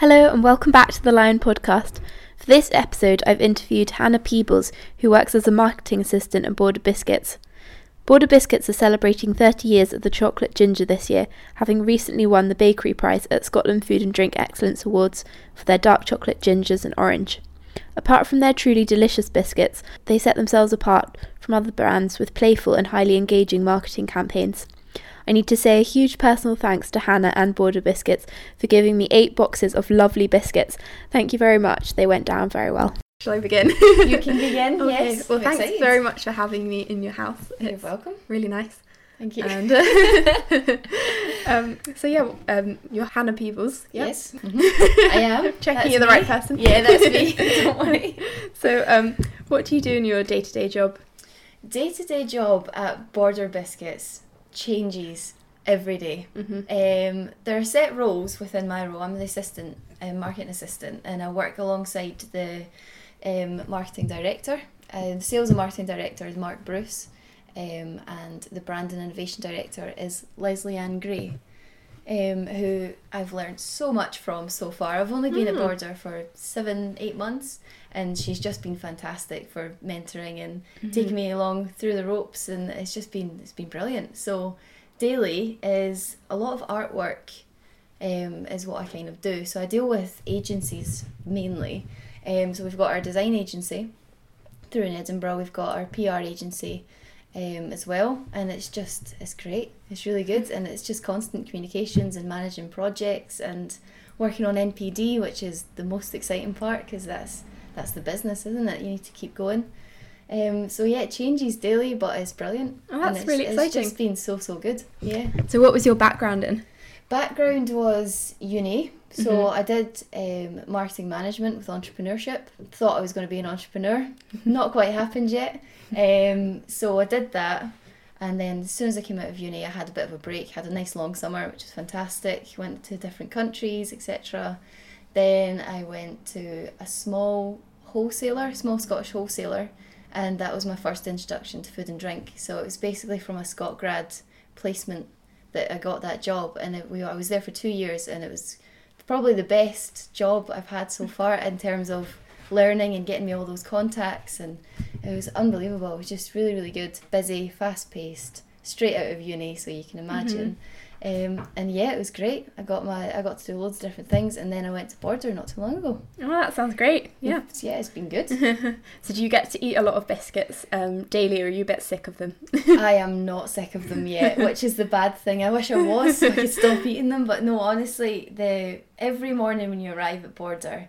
Hello and welcome back to the Lion Podcast. For this episode, I've interviewed Hannah Peebles, who works as a marketing assistant at Border Biscuits. Border Biscuits are celebrating 30 years of the chocolate ginger this year, having recently won the Bakery Prize at Scotland Food and Drink Excellence Awards for their dark chocolate gingers and orange. Apart from their truly delicious biscuits, they set themselves apart from other brands with playful and highly engaging marketing campaigns. I need to say a huge personal thanks to Hannah and Border Biscuits for giving me eight boxes of lovely biscuits. Thank you very much. They went down very well. Shall I begin? You can begin. Okay. Yes. Well, thanks excited. very much for having me in your house. You're It's welcome. really nice. Thank you. And uh, um, so yeah, um, you're Hannah Peebles. Yeah. Yes. I am. Checking That's you're the me. right person. Yeah, that's me. Don't worry. So, um, what do you do in your day-to-day job? Day to day job at Border Biscuits changes every day. Mm-hmm. Um, there are set roles within my role. I'm the assistant, um, marketing assistant, and I work alongside the um, marketing director. Uh, the sales and marketing director is Mark Bruce, um, and the brand and innovation director is Leslie Ann Gray, um, who I've learned so much from so far. I've only been Hmm. at Border for seven, eight months, and she's just been fantastic for mentoring and taking me along through the ropes, and it's just been it's been brilliant. So daily is a lot of artwork um, is what I kind of do. So I deal with agencies mainly. Um, so we've got our design agency through in Edinburgh. We've got our PR agency um, as well, and it's just it's great. It's really good, and it's just constant communications and managing projects and working on NPD, which is the most exciting part because that's that's the business, isn't it? You need to keep going. Um, so yeah, it changes daily, but it's brilliant. Oh, that's it's, really It's exciting. just been so so good. Yeah. So, what was your background in? Background was uni, so Mhm. I did um, marketing management with entrepreneurship. Thought I was going to be an entrepreneur. Not quite happened yet. Um, so I did that, and then as soon as I came out of uni, I had a bit of a break. Had a nice long summer, which was fantastic. Went to different countries, etc. Then I went to a small wholesaler, small Scottish wholesaler, and that was my first introduction to food and drink. So it was basically from a ScotGrad placement that I got that job, and it, we I was there for two years, and it was probably the best job I've had so far in terms of learning and getting me all those contacts, and it was unbelievable. It was just really really good, busy, fast paced, straight out of uni, so you can imagine. Mm-hmm. Um, and yeah, it was great. I got my I got to do loads of different things, and then I went to Border not too long ago. Oh, that sounds great. Yeah. It's- yeah, it's been good. so, do you get to eat a lot of biscuits um, daily, or are you a bit sick of them? I am not sick of them yet, which is the bad thing. I wish I was so I could stop eating them, but no, honestly, the every morning when you arrive at Border,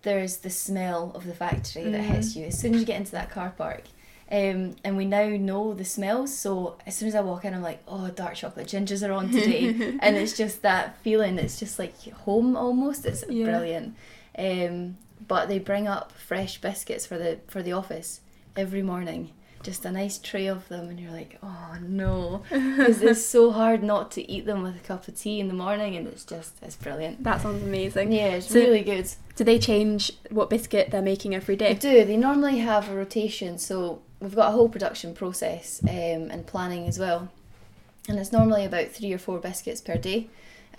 there's the smell of the factory that hits you as soon as you get into that car park. Um, and we now know the smells, so as soon as I walk in, I'm like, oh, dark chocolate gingers are on today, and it's just that feeling. It's just like home almost. It's Yeah. brilliant. Um, but they bring up fresh biscuits for the for the office every morning. Just a nice tray of them, and you're like, oh no, because it's so hard not to eat them with a cup of tea in the morning, and it's just it's brilliant. That sounds amazing. Yeah, it's So- really good. Do they change what biscuit they're making every day? They do. They normally have a rotation, so we've got a whole production process um, and planning as well. And it's normally about three or four biscuits per day,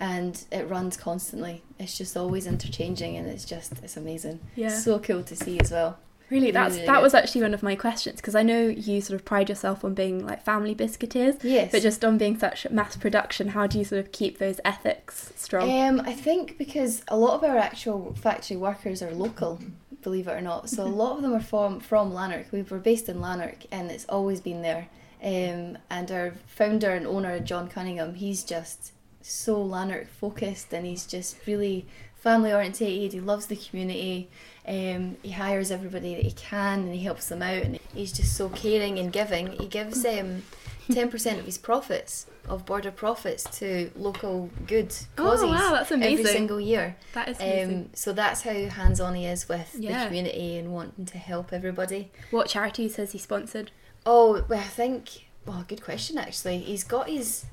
and it runs constantly. It's just always interchanging, and it's just it's amazing. Yeah. So cool to see as well. Really, that's really that good. was actually one of my questions because I know you sort of pride yourself on being like family biscuiters, Yes. but just on being such mass production, how do you sort of keep those ethics strong? Um, I think because a lot of our actual factory workers are local, believe it or not. So a lot of them are from from Lanark. We were based in Lanark, and it's always been there. Um, and our founder and owner John Cunningham, he's just so Lanark focused, and he's just really family orientated. He loves the community. Um, he hires everybody that he can, and he helps them out. And he's just so caring and giving. He gives um, ten percent of his profits of border profits to local good causes Oh wow, that's every single year. that is amazing. Um, so that's how hands on he is with Yeah. the community and wanting to help everybody. what charities has he sponsored? Oh, well, I think, well, good question actually. He's got his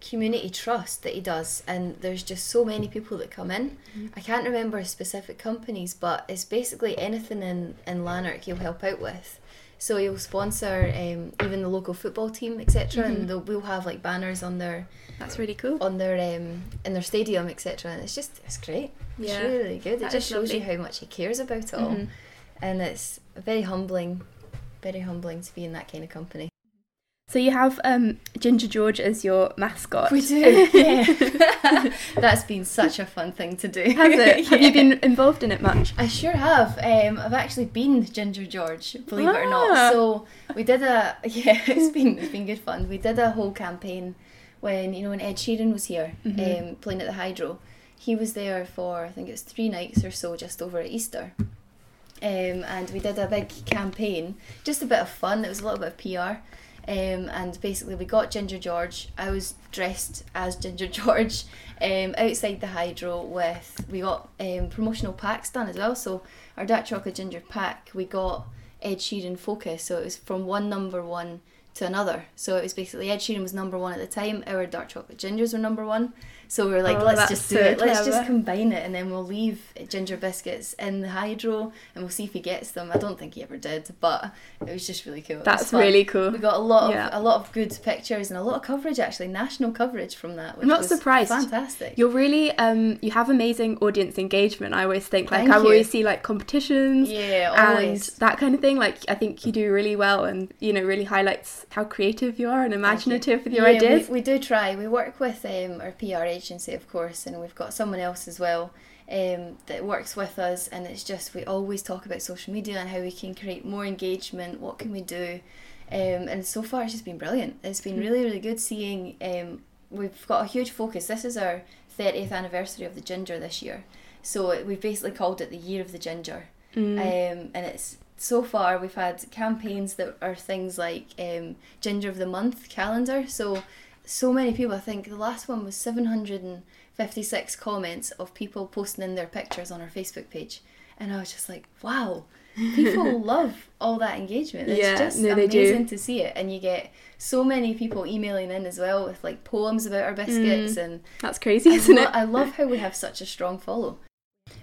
community trust that he does, and there's just so many people that come in. I can't remember specific companies, but it's basically anything in, in Lanark he'll help out with. So he'll sponsor um, even the local football team, etc. Mhm. And we'll have like banners on their That's really cool. on their um, in their stadium, etc. And it's just it's great. Yeah. It's really good. It just shows you how much he cares about it all, Mhm. and it's very humbling, very humbling to be in that kind of company. So you have um, Ginger George as your mascot. We do, yeah. That's been such a fun thing to do. Has it? Have you been involved in it much? I sure have. Um, I've actually been Ginger George, believe it or Ah. not. So we did a yeah, it's been it's been good fun. We did a whole campaign when you know when Ed Sheeran was here Mhm. um, playing at the Hydro. He was there for I think it was three nights or so, just over at Easter. Um, and we did a big campaign, just a bit of fun. It was a little bit of PR. Um, and basically, we got Ginger George. I was dressed as Ginger George um, outside the hydro with. We got um, promotional packs done as well. So, our dark chocolate ginger pack, we got Ed Sheeran Focus. So, it was from one number one to another. So, it was basically Ed Sheeran was number one at the time, our dark chocolate gingers were number one. So, we are like, Oh, let's just do so it. Let's just combine it and then we'll leave ginger biscuits in the hydro and we'll see if he gets them. I don't think he ever did, but it was just really cool. That's really cool. We got a lot of Yeah. a lot of good pictures and a lot of coverage actually, national coverage from that. Which I'm not surprised. Fantastic. You're really um you have amazing audience engagement. I always think like Thank I you. always see like competitions yeah, and that kind of thing. Like I think you do really well, and you know really highlights how creative you are and imaginative with your Yeah, ideas. We, we do try. We work with um, our PR agency, of course, and we've got someone else as well um, that works with us. And it's just we always talk about social media and how we can create more engagement. What can we do? Um, and so far, it's just been brilliant. It's been really, really good seeing. Um, we've got a huge focus. This is our 30th anniversary of the ginger this year, so we've basically called it the year of the ginger. Mm. Um, and it's so far we've had campaigns that are things like um, Ginger of the Month calendar. So so many people. I think the last one was seven hundred and fifty six comments of people posting in their pictures on our Facebook page, and I was just like, wow. People love all that engagement. It's Yeah, just no, amazing to see it, and you get so many people emailing in as well with like poems about our biscuits and That's crazy, I isn't lo- it? I love how we have such a strong follow.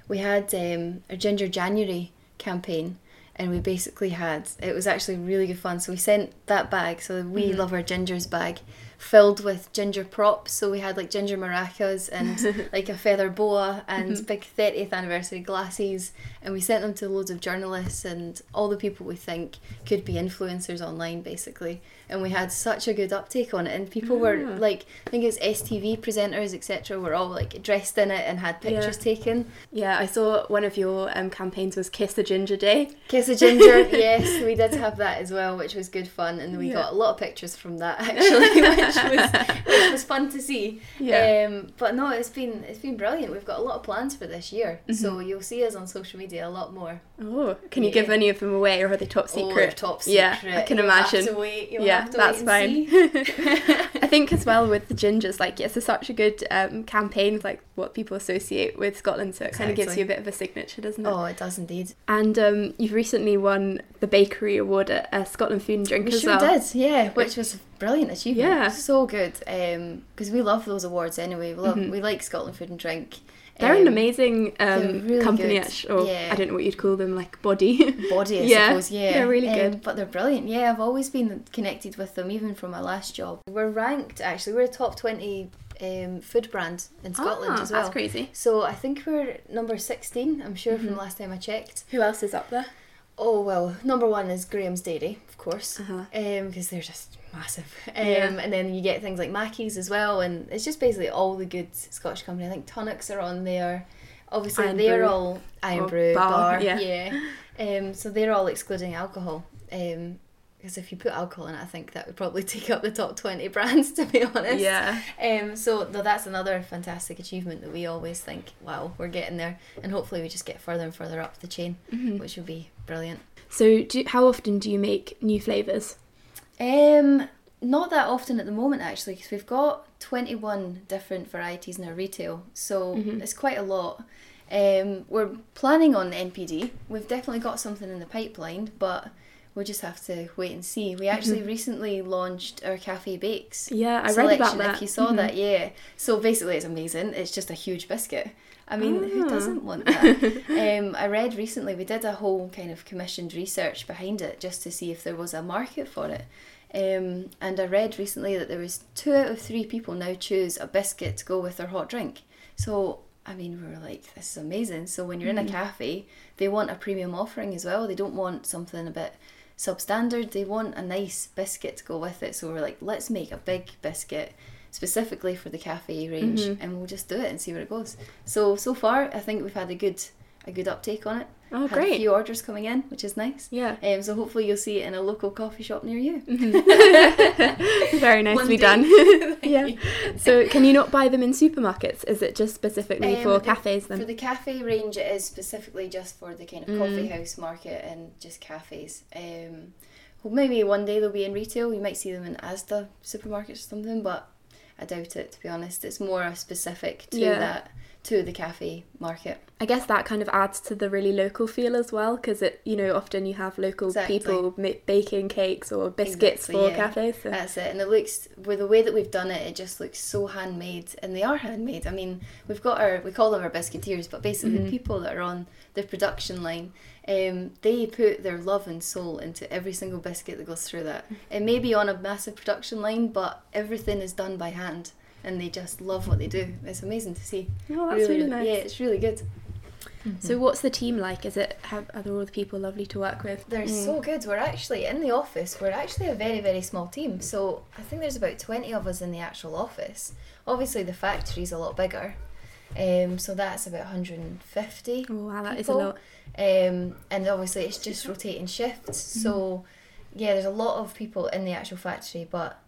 We had um, a Ginger January campaign, and we basically had it was actually really good fun. So we sent that bag, so we Mhm. love our gingers bag, filled with ginger props. So we had like ginger maracas and like a feather boa and Mhm. big 30th anniversary glasses, and we sent them to loads of journalists and all the people we think could be influencers online, basically. And we had such a good uptake on it, and people were Ah. like, I think it was STV presenters, etc., were all like dressed in it and had Yeah. pictures taken. Yeah, I saw one of your um, campaigns was Kiss the Ginger Day. Kiss the ginger, yes, we did have that as well, which was good fun, and we Yeah. got a lot of pictures from that actually, which was which was fun to see. Yeah. Um, but no, it's been it's been brilliant. We've got a lot of plans for this year, Mm-hmm. so you'll see us on social media a lot more. Oh, can you give any of them away, or are they top Oh, secret? they're top secret. Yeah, I can You'll imagine. Have to wait. You'll yeah, have to that's fine. I think as well with the gingers, like it's a, such a good um, campaign, with, like what people associate with Scotland, so it kind of gives you a bit of a signature, doesn't it? oh, it does indeed. And um, you've recently won the bakery award at uh, Scotland Food and Drink We as sure well. did, yeah, which was a brilliant achievement. Yeah. so good. Because we love those awards anyway. We love Mhm. we like Scotland Food and Drink. They're an Um, amazing um, really company, good. actually, or Yeah. I don't know what you'd call them, like body. body, I Yeah, suppose. Yeah, they're really Um, good. but they're brilliant. Yeah, I've always been connected with them, even from my last job. We're ranked actually. We're a top twenty um, food brand in Scotland Ah, as well. That's crazy. So I think we're number sixteen. I'm sure from Mhm. the last time I checked. Who else is up there? Oh well, number one is Graham's Dairy, of course, Uh-huh. because they're just massive. Um, Yeah. And then you get things like Mackie's as well, and it's just basically all the good Scottish company. I think Tunnock's are on there. Obviously, Iron they're Brew. all Iron Or Brew, Bar, Bar, yeah. yeah. Um, so they're all excluding alcohol. Um, because if you put alcohol in it, I think that would probably take up the top twenty brands, to be honest. Yeah. Um, so th- that's another fantastic achievement that we always think, wow, we're getting there, and hopefully we just get further and further up the chain, Mhm. which would be brilliant. So, do, how often do you make new flavours? Um, not that often at the moment actually, because we've got twenty one different varieties in our retail, so Mhm. it's quite a lot. Um, we're planning on NPD. We've definitely got something in the pipeline, but we'll just have to wait and see. We actually recently launched our cafe bakes. Yeah, I read about that. If you saw Mhm. that, yeah. So basically, it's amazing. It's just a huge biscuit, I mean, who Ah. doesn't want that? um, I read recently we did a whole kind of commissioned research behind it just to see if there was a market for it. Um, and I read recently that there was two out of three people now choose a biscuit to go with their hot drink. So I mean, we were like, this is amazing. So when you're in a cafe, they want a premium offering as well. They don't want something a bit substandard. They want a nice biscuit to go with it. So we're like, let's make a big biscuit specifically for the cafe range, and we'll just do it and see where it goes. So so far, I think we've had a good a good uptake on it. Oh, had a great. few orders coming in, which is nice. Yeah. Um, so hopefully you'll see it in a local coffee shop near you. Very One nicely done. Yeah. you. So, can you not buy them in supermarkets? Is it just specifically Um, for the- cafes For then? the cafe range, it is specifically just for the kind of coffee house market and just cafes. Um, well, maybe one day they'll be in retail. You might see them in Asda supermarkets or something, but I doubt it. To be honest, it's more specific to Yeah. that to the cafe market. I guess that kind of adds to the really local feel as well, because it, you know, often you have local Exactly. people ma- baking cakes or biscuits Exactly, for yeah. cafes. So. That's it. And it looks with the way that we've done it, it just looks so handmade, and they are handmade. I mean, we've got our we call them our biscuiteers, but basically the people that are on the production line, um, they put their love and soul into every single biscuit that goes through that. It may be on a massive production line, but everything is done by hand, and they just love what they do. It's amazing to see. Oh, that's really, nice. Yeah, it's really good. So, what's the team like? Is it have are all the people lovely to work with? They're so good. We're actually in the office. We're actually a very very small team. So I think there's about twenty of us in the actual office. Obviously the factory's a lot bigger, um, so that's about 150. Oh wow, that is a lot. Um, and obviously it's just rotating shifts. So yeah, there's a lot of people in the actual factory, but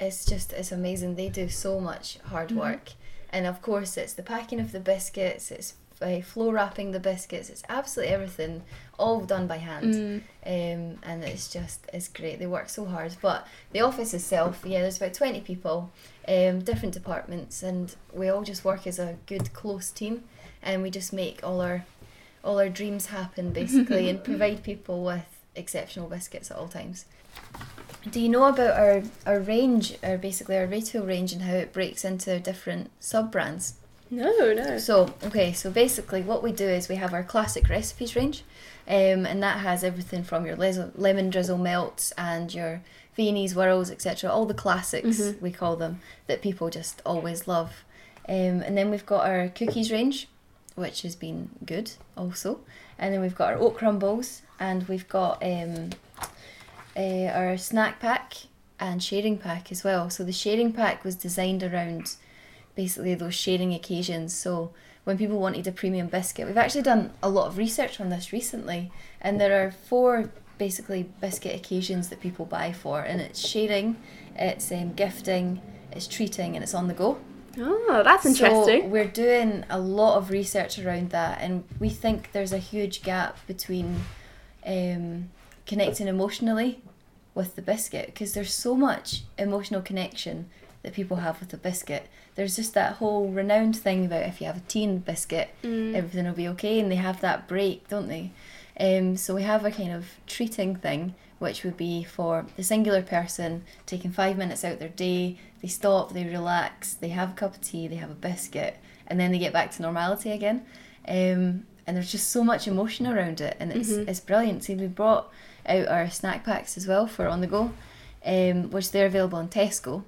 it's just it's amazing. They do so much hard work, and of course it's the packing of the biscuits. It's uh, flow wrapping the biscuits. It's absolutely everything, all done by hand. Mm. Um, and it's just it's great. They work so hard. But the office itself, yeah, there's about twenty people, um, different departments, and we all just work as a good close team, and we just make all our all our dreams happen basically, and provide people with exceptional biscuits at all times. Do you know about our our range, or basically our retail range, and how it breaks into different sub brands? No, no. So, okay, so basically what we do is we have our classic recipes range, um, and that has everything from your les- lemon drizzle melts and your Viennese whirls, etc. All the classics, Mhm. we call them, that people just always love. Um, and then we've got our cookies range, which has been good also. And then we've got our oat crumbles, and we've got um, uh, our snack pack and sharing pack as well. So the sharing pack was designed around basically those sharing occasions. So when people wanted a premium biscuit, we've actually done a lot of research on this recently, and there are four basically biscuit occasions that people buy for, and it's sharing, it's um, gifting, it's treating, and it's on the go. Oh, that's interesting. So we're doing a lot of research around that, and we think there's a huge gap between um, connecting emotionally with the biscuit because there's so much emotional connection that people have with the biscuit. There's just that whole renowned thing about if you have a tea and biscuit, Mm. everything will be okay, and they have that break, don't they? Um, so we have a kind of treating thing, which would be for the singular person taking five minutes out their day. They stop, they relax, they have a cup of tea, they have a biscuit, and then they get back to normality again. Um, and there's just so much emotion around it, and it's it's brilliant. See, we brought out our snack packs as well for on the go, um, which they're available in Tesco,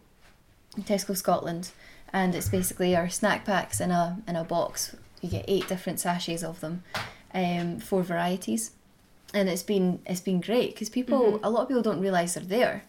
Tesco Scotland, and it's basically our snack packs in a in a box. You get eight different sachets of them, um, four varieties, and it's been it's been great because people a lot of people don't realise they're there.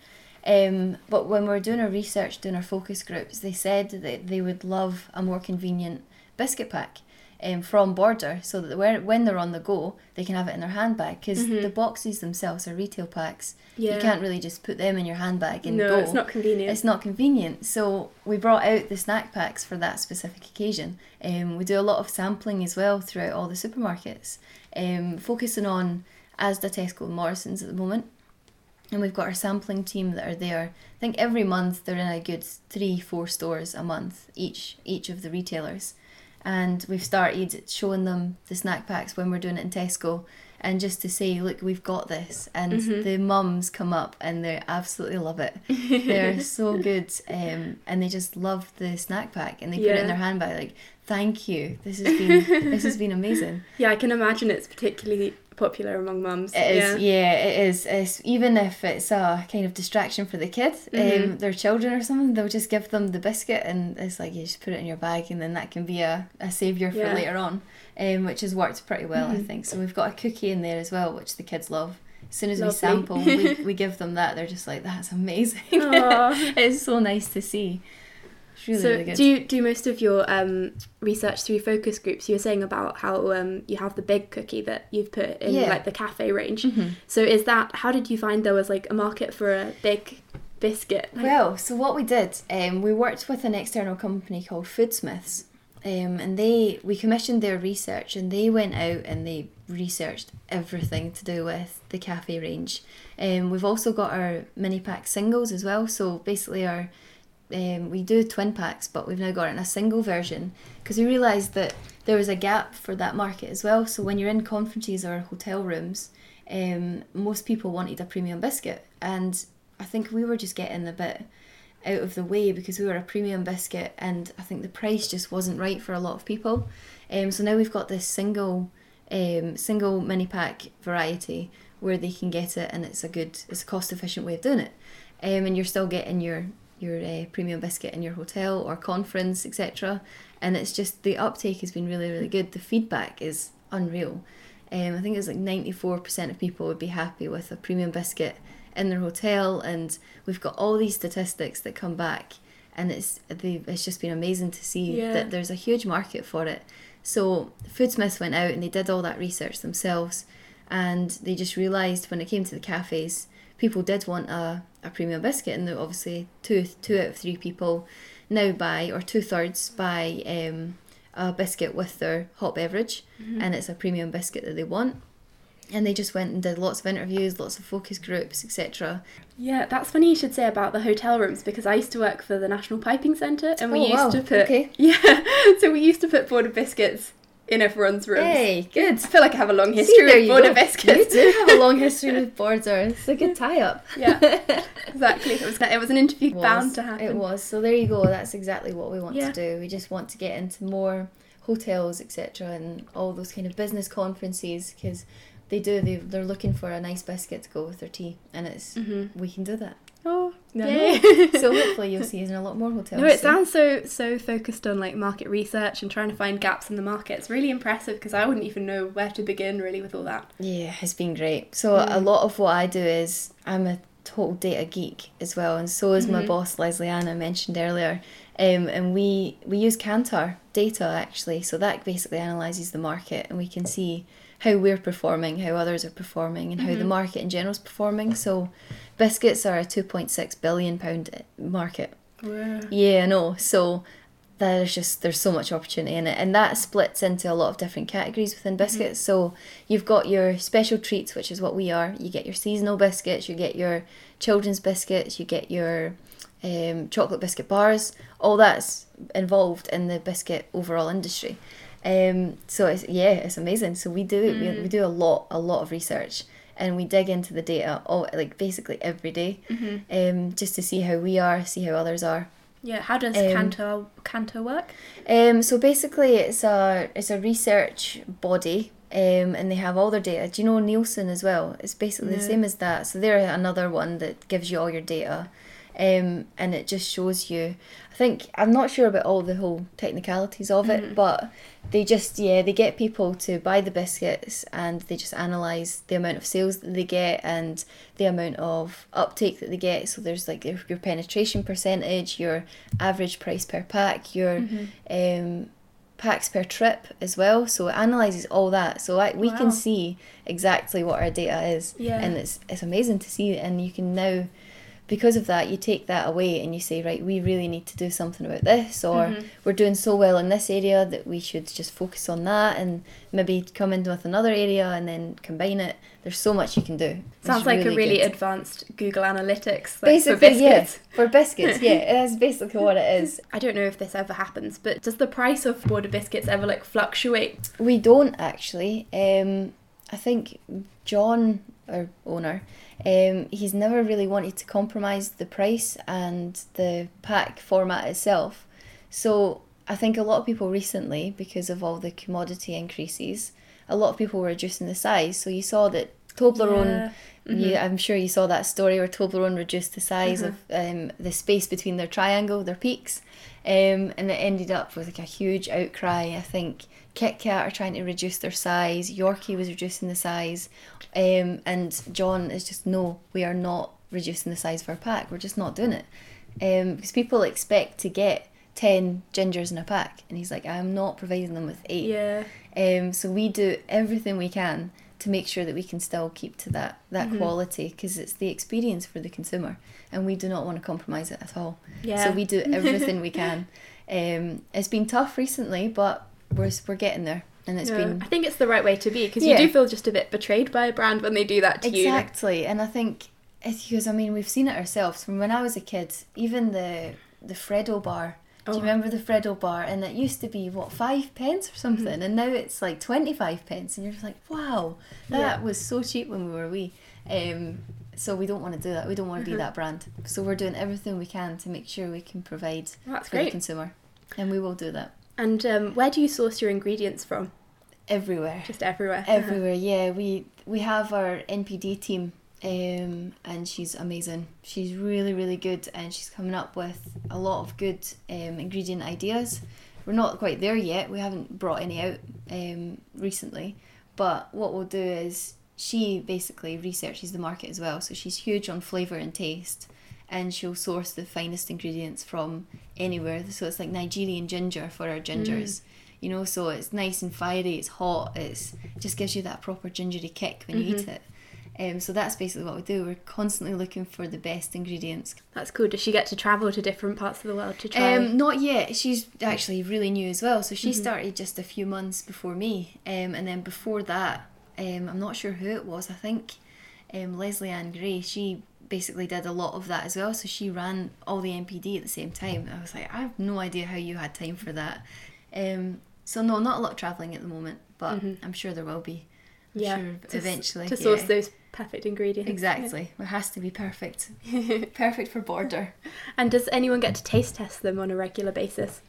Um, but when we're doing our research, doing our focus groups, they said that they would love a more convenient biscuit pack um, from Border so that when, when they're on the go, they can have it in their handbag because the boxes themselves are retail packs. Yeah. You can't really just put them in your handbag and no, go. it's not convenient. It's not convenient. So we brought out the snack packs for that specific occasion. Um, we do a lot of sampling as well throughout all the supermarkets, um, focusing on Asda, Tesco, and Morrison's at the moment. And we've got our sampling team that are there. I think every month they're in a good three, four stores a month each, each of the retailers. And we've started showing them the snack packs when we're doing it in Tesco, and just to say, look, we've got this. And the mums come up and they absolutely love it. They're so good, um, and they just love the snack pack, and they put it in their handbag. Like Thank you. This has been this has been amazing. Yeah, I can imagine it's particularly popular among mums. It is, yeah, it is. It's, even if it's a kind of distraction for the kid, Mhm. um, their children or something, they'll just give them the biscuit and it's like you just put it in your bag and then that can be a, a saviour for Yeah. later on, um, which has worked pretty well, I Mhm. think. So we've got a cookie in there as well, which the kids love. As soon as we sample, we, we give them that, they're just like, that's amazing. It's so nice to see. Really, so really do you do most of your um, research through focus groups? You were saying about how um, you have the big cookie that you've put in Yeah. like the cafe range. Mhm. So is that how did you find there was like a market for a big biscuit? Like, Well, so what we did, um, we worked with an external company called Foodsmiths, um, and they we commissioned their research, and they went out and they researched everything to do with the cafe range. Um, we've also got our mini pack singles as well. So basically, our um, we do twin packs, but we've now got it in a single version because we realised that there was a gap for that market as well. So when you're in conferences or hotel rooms, um, most people wanted a premium biscuit, and I think we were just getting a bit out of the way because we were a premium biscuit, and I think the price just wasn't right for a lot of people. Um, so now we've got this single, um, single mini pack variety where they can get it, and it's a good, it's a cost efficient way of doing it, um, and you're still getting your your uh, premium biscuit in your hotel or conference, etc. And it's just the uptake has been really, really good. The feedback is unreal. Um, I think it's like 94% of people would be happy with a premium biscuit in their hotel, and we've got all these statistics that come back, and it's it's just been amazing to see Yeah. that there's a huge market for it. So Foodsmiths went out and they did all that research themselves, and they just realised when it came to the cafes, people did want a, a premium biscuit, and obviously two two out of three people now buy or two thirds buy um, a biscuit with their hot beverage, and it's a premium biscuit that they want. And they just went and did lots of interviews, lots of focus groups, etc. Yeah, that's funny you should say about the hotel rooms because I used to work for the National Piping Centre and we Oh, used wow. to put Okay. yeah, so we used to put border biscuits in everyone's rooms. Hey, good. I feel like I have a long history there with border go. biscuits. You do have a long history with border. It's a good tie up. Yeah, exactly. It was it was an interview It was. bound to happen. It was. So there you go. That's exactly what we want Yeah. to do. We just want to get into more hotels, etc., and all those kind of business conferences because they do. They they're looking for a nice biscuit to go with their tea, and it's hmm we can do that. Oh, No, yay. so hopefully you'll see us in a lot more hotels. No, it sounds so so focused on like market research and trying to find gaps in the market. It's really impressive because I wouldn't even know where to begin really with all that. Yeah, it's been great. So a Mm. lot of what I do is I'm a total data geek as well, and so is my Mhm. boss Leslie Ann I mentioned earlier. Um, and we we use Kantar data actually, so that basically analyzes the market, and we can see how we're performing, how others are performing, and how the Mhm. market in general is performing. So, biscuits are a two point six billion pound market. Yeah, I know. So there's just there's so much opportunity in it, and that splits into a lot of different categories within biscuits. So you've got your special treats, which is what we are. You get your seasonal biscuits, you get your children's biscuits, you get your um, chocolate biscuit bars. All that's involved in the biscuit overall industry. Um, so it's yeah, it's amazing. So we do we, we do a lot a lot of research. And we dig into the data, all like basically every day, hmm um, just to see how we are, see how others are. Yeah. How does Um, Kantar Kantar work? Um, so basically, it's a it's a research body, um, and they have all their data. Do you know Nielsen as well? It's basically the same as that. So they're another one that gives you all your data, um, and it just shows you. I think I'm not sure about all the whole technicalities of it, Mhm. but they just yeah they get people to buy the biscuits and they just analyze the amount of sales that they get and the amount of uptake that they get. So there's like your, your penetration percentage, your average price per pack, your Mhm. um, packs per trip as well. So it analyzes all that. So I, we Wow. can see exactly what our data is, Yeah. and it's it's amazing to see. And you can now, because of that, you take that away and you say, right, we really need to do something about this, or Mhm. we're doing so well in this area that we should just focus on that, and maybe come in with another area and then combine it. There's so much you can do. Sounds like a really good. advanced Google Analytics. Like, for basically yeah biscuits. for biscuits yeah that's basically what it is I don't know if this ever happens, but does the price of border biscuits ever like fluctuate? We don't actually. Um, I think John, our owner, um, he's never really wanted to compromise the price and the pack format itself. So I think a lot of people recently, because of all the commodity increases, a lot of people were reducing the size. So you saw that Toblerone, Yeah. You, I'm sure you saw that story where Toblerone reduced the size of um, the space between their triangle, their peaks, um, and it ended up with like a huge outcry. I think Kit Kat are trying to reduce their size. Yorkie was reducing the size, um, and John is just no, we are not reducing the size of our pack. We're just not doing it, um, because people expect to get ten gingers in a pack, and he's like, I'm not providing them with eight. Yeah. Um, so we do everything we can to make sure that we can still keep to that that Mm-hmm. quality because it's the experience for the consumer, and we do not want to compromise it at all. Yeah. So we do everything we can. Um, it's been tough recently, but we're we're getting there, and it's No, been I think it's the right way to be because Yeah. you do feel just a bit betrayed by a brand when they do that to you. exactly. And I think it's because I mean we've seen it ourselves from when I was a kid. Even the the Freddo bar. Do Oh. you remember the Freddo bar? And it used to be what five pence or something, Mm-hmm. and now it's like twenty five pence, and you're just like, wow, that Yeah. was so cheap when we were wee. Um, so we don't want to do that. We don't want to Mm-hmm. be that brand. So we're doing everything we can to make sure we can provide That's for the great. consumer, and we will do that And um, where do you source your ingredients from? everywhere. Just everywhere. everywhere yeah we we have our npd team um, and she's amazing. She's really really good and she's coming up with a lot of good um, ingredient ideas. We're not quite there yet. We haven't brought any out um, recently. But what we'll do is she basically researches the market as well. So she's huge on flavour and taste and she'll source the finest ingredients from anywhere. So it's like nigerian ginger for our gingers you know? So it's nice and fiery it's hot it's it just gives you that proper gingery kick when you eat it um, so that's basically what we do. We're constantly looking for the best ingredients. That's cool. Does she get to travel to different parts of the world to try? um, not yet. She's actually really new as well. So she started just a few months before me. Um, and then before that um, i'm not sure who it was i think um, leslie ann gray. She basically did a lot of that as well. So she ran all the npd at the same time. I was like i have no idea how you had time for that. Um, so no not a lot of traveling at the moment but i'm sure there will be. I'm yeah. sure to eventually to source yeah. those perfect ingredients. exactly it has to be perfect perfect for border And does anyone get to taste test them on a regular basis?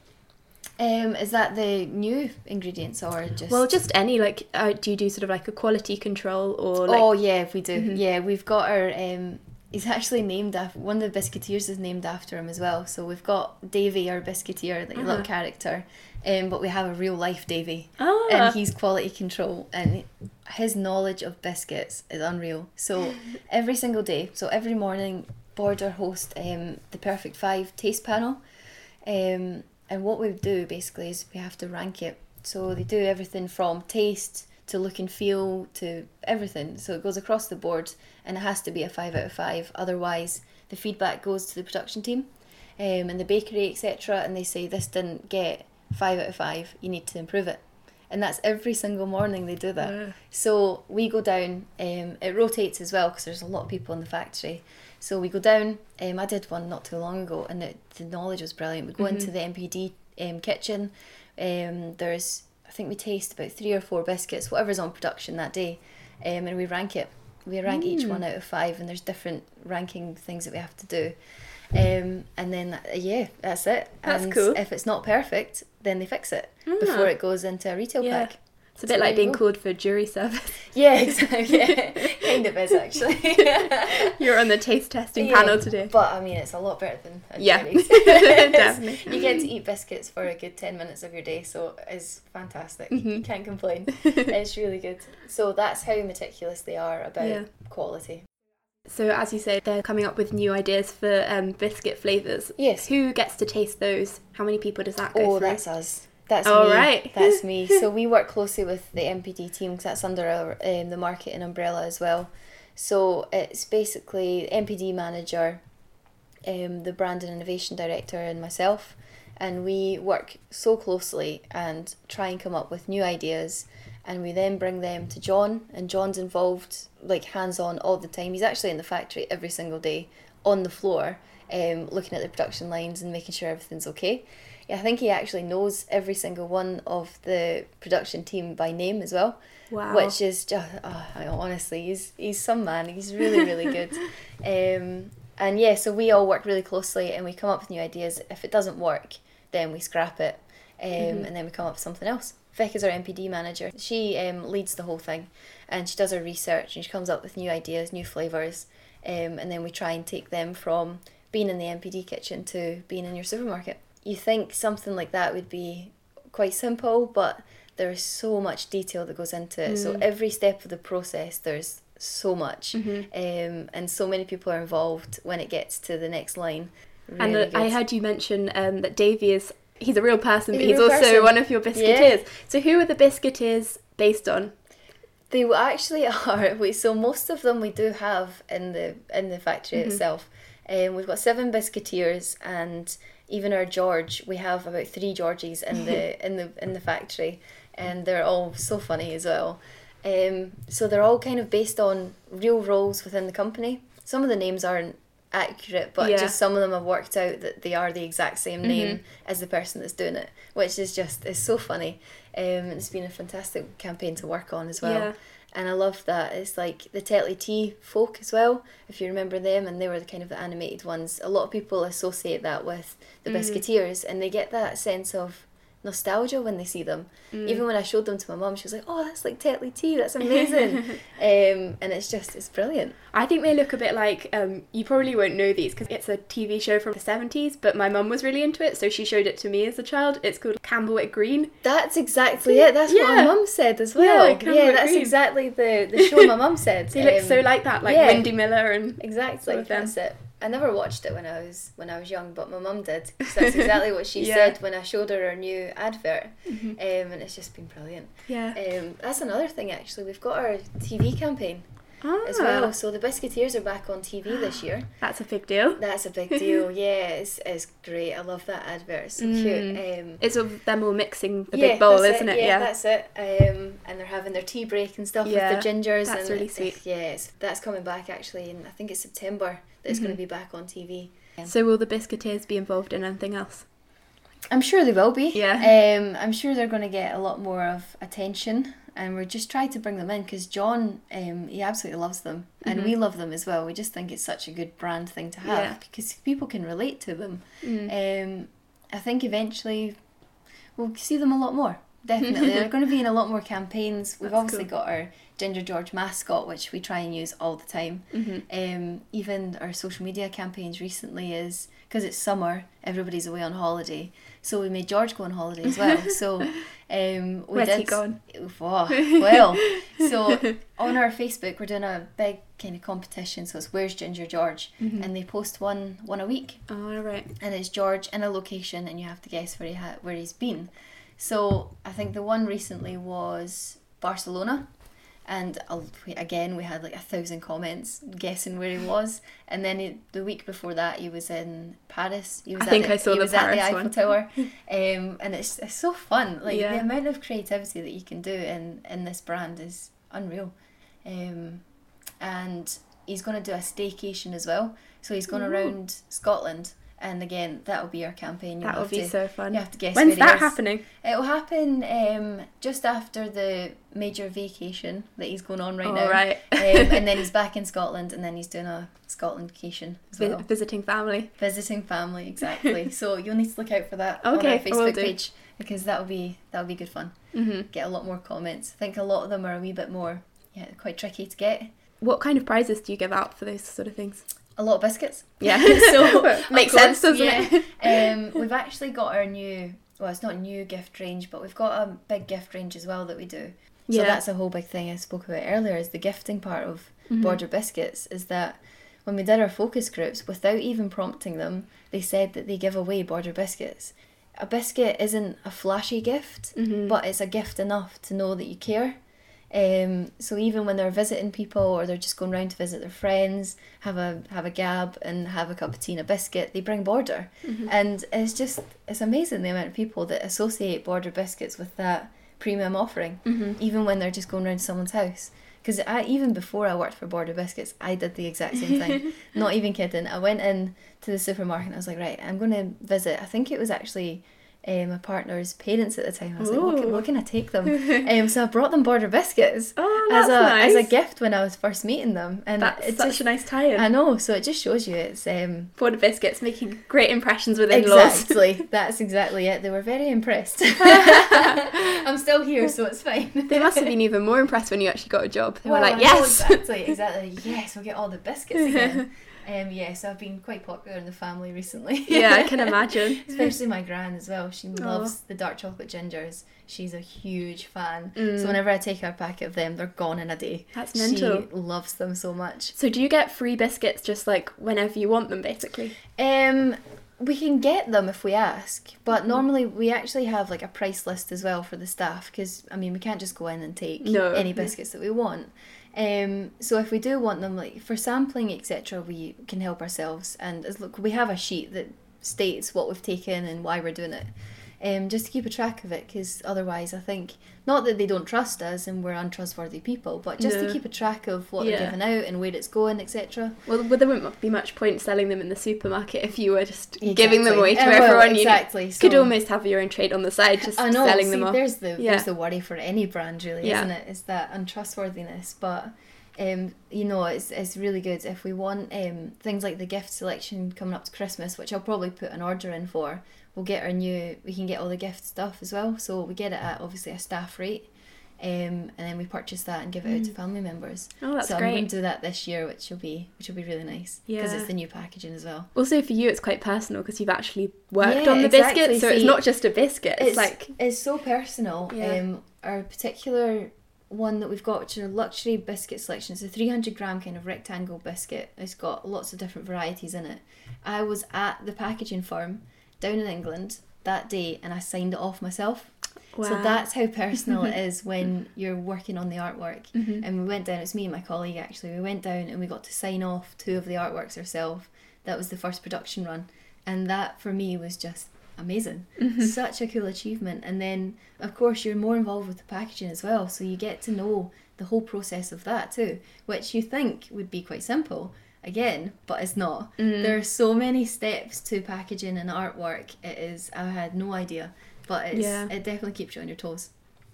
um, is that the new ingredients or just Well, just any like, uh, do you do sort of like a quality control or like? oh yeah, we do. Yeah, we've got our. Um, he's actually named after one of the biscuiteers is named after him as well. So we've got Davy, our biscuiteer, the little character, um, but we have a real life Davy, Ah. and he's quality control, and his knowledge of biscuits is unreal. So every single day, so every morning, Border host um, the Perfect Five taste panel. Um, and what we do basically is we have to rank it. So they do everything from taste to look and feel to everything. So it goes across the board and it has to be a five out of five. Otherwise, the feedback goes to the production team um, and the bakery, etc. And they say this didn't get five out of five. You need to improve it. And that's every single morning they do that. Yeah. So we go down. Um, it rotates as well because there's a lot of people in the factory. So we go down. Um, I did one not too long ago, and it, the knowledge was brilliant. We go into the NPD um, kitchen. Um, there's, I think we taste about three or four biscuits, whatever's on production that day, um, and we rank it. We rank each one out of five, and there's different ranking things that we have to do. Um, and then yeah, that's it. That's and cool. If it's not perfect, then they fix it before it goes into a retail Yeah. pack. It's a So bit like being go. called for jury service. Yeah, exactly. Yeah, kind of is actually. You're on the taste testing Yeah, panel today. But I mean, it's a lot better than a Yeah. Definitely. You get to eat biscuits for a good 10 minutes of your day, so it's fantastic. Mm-hmm. You can't complain. it's really good. So that's how meticulous they are about Yeah. quality. So as you say, they're coming up with new ideas for um, biscuit flavours. Yes. Who gets to taste those? How many people does that go Oh, through? that's us. That's Oh, me. right. That's me. So we work closely with the NPD team because that's under our um, the marketing umbrella as well. So it's basically NPD manager, um, the brand and innovation director, and myself, and we work so closely and try and come up with new ideas, and we then bring them to John, and John's involved like hands on all the time. He's actually in the factory every single day on the floor, um, looking at the production lines and making sure everything's okay. Yeah, I think he actually knows every single one of the production team by name as well. Wow. Which is just oh, honestly, he's he's some man. He's really really good. Um, and yeah, so we all work really closely and we come up with new ideas. If it doesn't work, then we scrap it. um, Mm-hmm. and then we come up with something else. Vic is our NPD manager. She um, leads the whole thing, and she does her research and she comes up with new ideas, new flavors, um, and then we try and take them from being in the NPD kitchen to being in your supermarket. You think something like that would be quite simple, but there is so much detail that goes into it. Mm. So every step of the process, there's so much, Mm-hmm. um, and so many people are involved when it gets to the next line. And Really uh, I heard you mention um, that Davey is he's a real person, He's but he's also person. one of your biscuiteers. So who are the biscuiteers based on? They actually are. We so most of them we do have in the in the factory Mm-hmm. itself. Um, we've got seven biscuiteers and even our George. We have about three Georgies in the in the in the factory, and they're all so funny as well. Um, so they're all kind of based on real roles within the company. Some of the names aren't accurate, but Yeah. Mm-hmm. just some of them have worked out that they are the exact same name as the person that's doing it, which is just is so funny. Um, it's been a fantastic campaign to work on as well. Yeah. And I love that it's like the Tetley Tea folk as well, if you remember them, and they were the kind of the animated ones. A lot of people associate that with the Mm. Biscuiteers, and they get that sense of nostalgia when they see them. Mm. Even when I showed them to my mum, she was like, "Oh, that's like Tetley Tea. That's amazing," um, and it's just it's brilliant. I think they look a bit like um, you probably won't know these because it's a TV show from the seventies. But my mum was really into it, so she showed it to me as a child. It's called Camberwick Green. That's exactly it. That's what my mum said as well. Yeah, Camberwick that's Green. exactly the the show my mum said. They look Um, so like that, like yeah. Windy Miller and Exactly, sort of that's it. I never watched it when I was when I was young, but my mum did. So that's exactly what she Yeah. said when I showed her our new advert, Mhm. um, and it's just been brilliant. yeah. Um, that's another thing actually. We've got our TV campaign Ah, as well. So the Biscuiteers are back on TV this year. That's a big deal. That's a big deal. yeah, it's, it's great. I love that advert. It's so cute. Um, It's of them all mixing the yeah, big bowl, isn't it. it? Yeah, that's it. Um, and they're having their tea break and stuff Yeah, with the gingers. that's and really sweet. Yeah, that's coming back actually, and I think it's September it's going to be back on TV. So will the biscuiteers be involved in anything else? I'm sure they will be. Yeah. Um, I'm sure they're going to get a lot more of attention, and we're just trying to bring them in because John, um, he absolutely loves them, and we love them as well. We just think it's such a good brand thing to have Yeah. because people can relate to them. Mm. Um, I think eventually we'll see them a lot more. Definitely, they're going to be in a lot more campaigns. We've That's obviously cool. got our Ginger George mascot, which we try and use all the time. Mhm. Um, even our social media campaigns recently is because it's summer, everybody's away on holiday, so we made George go on holiday as well. so um, we Where's did. he gone? Oh, well, so on our Facebook, we're doing a big kind of competition. So it's Where's Ginger George, Mm-hmm. and they post one one a week All right. and it's George in a location, and you have to guess where he ha- where he's been. So I think the one recently was Barcelona, and again we had like a thousand comments guessing where he was. And then he, the week before that, he was in Paris. He was I think the, I saw he the was at the Eiffel one. Tower, um, and it's, it's so fun. Like Yeah. the amount of creativity that you can do in in this brand is unreal. Um, and he's going to do a staycation as well. So he's going Ooh. around Scotland, and again that'll be our campaign. You'll That have be to, so fun. You have to guess When's that happening? It'll happen um, just after the major vacation that he's going on right All now. right. um, and then he's back in Scotland, and then he's doing a Scotland vacation as well. visiting family. Visiting family, exactly. so you'll need to look out for that on Okay, our I will Facebook page because that'll be that'll be good fun. hmm Get a lot more comments. I think a lot of them are a wee bit more, yeah, quite tricky to get. What kind of prizes do you give out for those sort of things? A lot of biscuits. Yeah. so Makes of sense, doesn't yeah. um, we've actually got our new. Well, it's not new gift range, but we've got a big gift range as well that we do. So Yeah. that's a whole big thing I spoke about earlier. Is the gifting part of Mhm. Border Biscuits is that when we did our focus groups, without even prompting them, they said that they give away Border Biscuits. A biscuit isn't a flashy gift, Mhm. but it's a gift enough to know that you care. Um, so even when they're visiting people or they're just going round to visit their friends, have a have a gab and have a cup of tea and a biscuit, they bring border, Mm-hmm. and it's just it's amazing the amount of people that associate border biscuits with that premium offering, Mhm. even when they're just going round to someone's house. Because I even before I worked for Border Biscuits, I did the exact same thing. Not even kidding. I went in to the supermarket and I was like, right, I'm going to visit. I think it was actually um, my partner's parents at the time. I was like, what can, what can I take them? um, so I brought them Border biscuits Oh, as a nice. as a gift when I was first meeting them, and That's it such just a nice tie-in. I know. So it just shows you it's um, Border biscuits making great impressions with in-laws. exactly that's exactly it. They were very impressed. I'm still here, so it's fine. they must have been even more impressed when you actually got a job. They Well, were like, yes. exactly, exactly. Yes, we'll get all the biscuits again. Um, yeah, so I've been quite popular in the family recently. yeah, I can imagine. Especially my gran as well. She loves the dark chocolate gingers. She's a huge fan. Mm. So whenever I take her a packet of them, they're gone in a day. That's mental. She loves them so much. So do you get free biscuits just like whenever you want them, basically? Um, we can get them if we ask, Mm. but normally we actually have like a price list as well for the staff because I mean we can't just go in and take No. any biscuits that we want. Um, so if we do want them, like for sampling etc., we can help ourselves. And as look, we have a sheet that states what we've taken and why we're doing it. Um, just to keep a track of it, because otherwise, I think not that they don't trust us and we're untrustworthy people, but just No. to keep a track of what Yeah. they're giving out and where it's going, etc. Well, there wouldn't be much point selling them in the supermarket if you were just giving them away to Uh, well, everyone. exactly. You could almost have your own trade on the side, just I know. selling see, them off. There's the Yeah. there's the worry for any brand, really, Yeah. isn't it? Is that untrustworthiness. But um, you know, it's it's really good if we want um things like the gift selection coming up to Christmas, which I'll probably put an order in for. We'll get our new. We can get all the gift stuff as well. So we get it at obviously a staff rate. Um, and then we purchase that and give it out to family members. Oh, that's so I'm going to do that this year, which will be which will be really nice because Yeah. it's the new packaging as well. Also, for you, it's quite personal because you've actually worked Yeah, on the exactly. biscuit, so it's not just a biscuit. It's, it's like it's so personal. Yeah. Um, our particular one that we've got, which are luxury biscuit selection. It's a 300 gram kind of rectangle biscuit. It's got lots of different varieties in it. I was at the packaging firm down in England that day, and I signed it off myself. wow. So that's how personal it is when you're working on the artwork. Mhm. And we went down. It's me and my colleague actually. We went down and we got to sign off two of the artworks ourselves. That was the first production run, and that for me was just amazing. Mm-hmm. Such a cool achievement. And then, of course, you're more involved with the packaging as well, so you get to know the whole process of that too, which you think would be quite simple. Again, but it's not. Mm. There are so many steps to packaging and artwork. It is. I had no idea, but it's, Yeah. it definitely keeps you on your toes.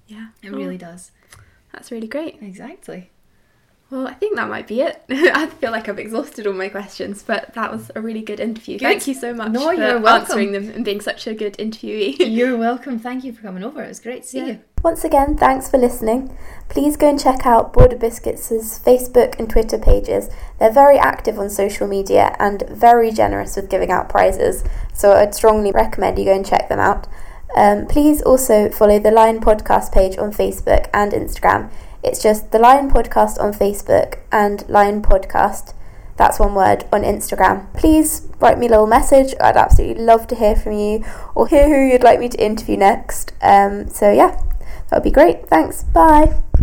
yeah, It Oh, really does. That's really great. Exactly. Well, I think that might be it. I feel like I've exhausted all my questions, but that was a really good interview. Good. Thank you so much No, for you're welcome. answering them and being such a good interviewee. You're welcome. Thank you for coming over. It was great to see Yeah. you. Once again, thanks for listening. Please go and check out Border Biscuits' Facebook and Twitter pages. They're very active on social media and very generous with giving out prizes, so I'd strongly recommend you go and check them out. Um, please also follow the Lion Podcast page on Facebook and Instagram. It's just the Lion Podcast on Facebook and Lion Podcast, that's one word, on Instagram. Please write me a little message. I'd absolutely love to hear from you or hear who you'd like me to interview next. Um, so, yeah, that would be great. Thanks. Bye.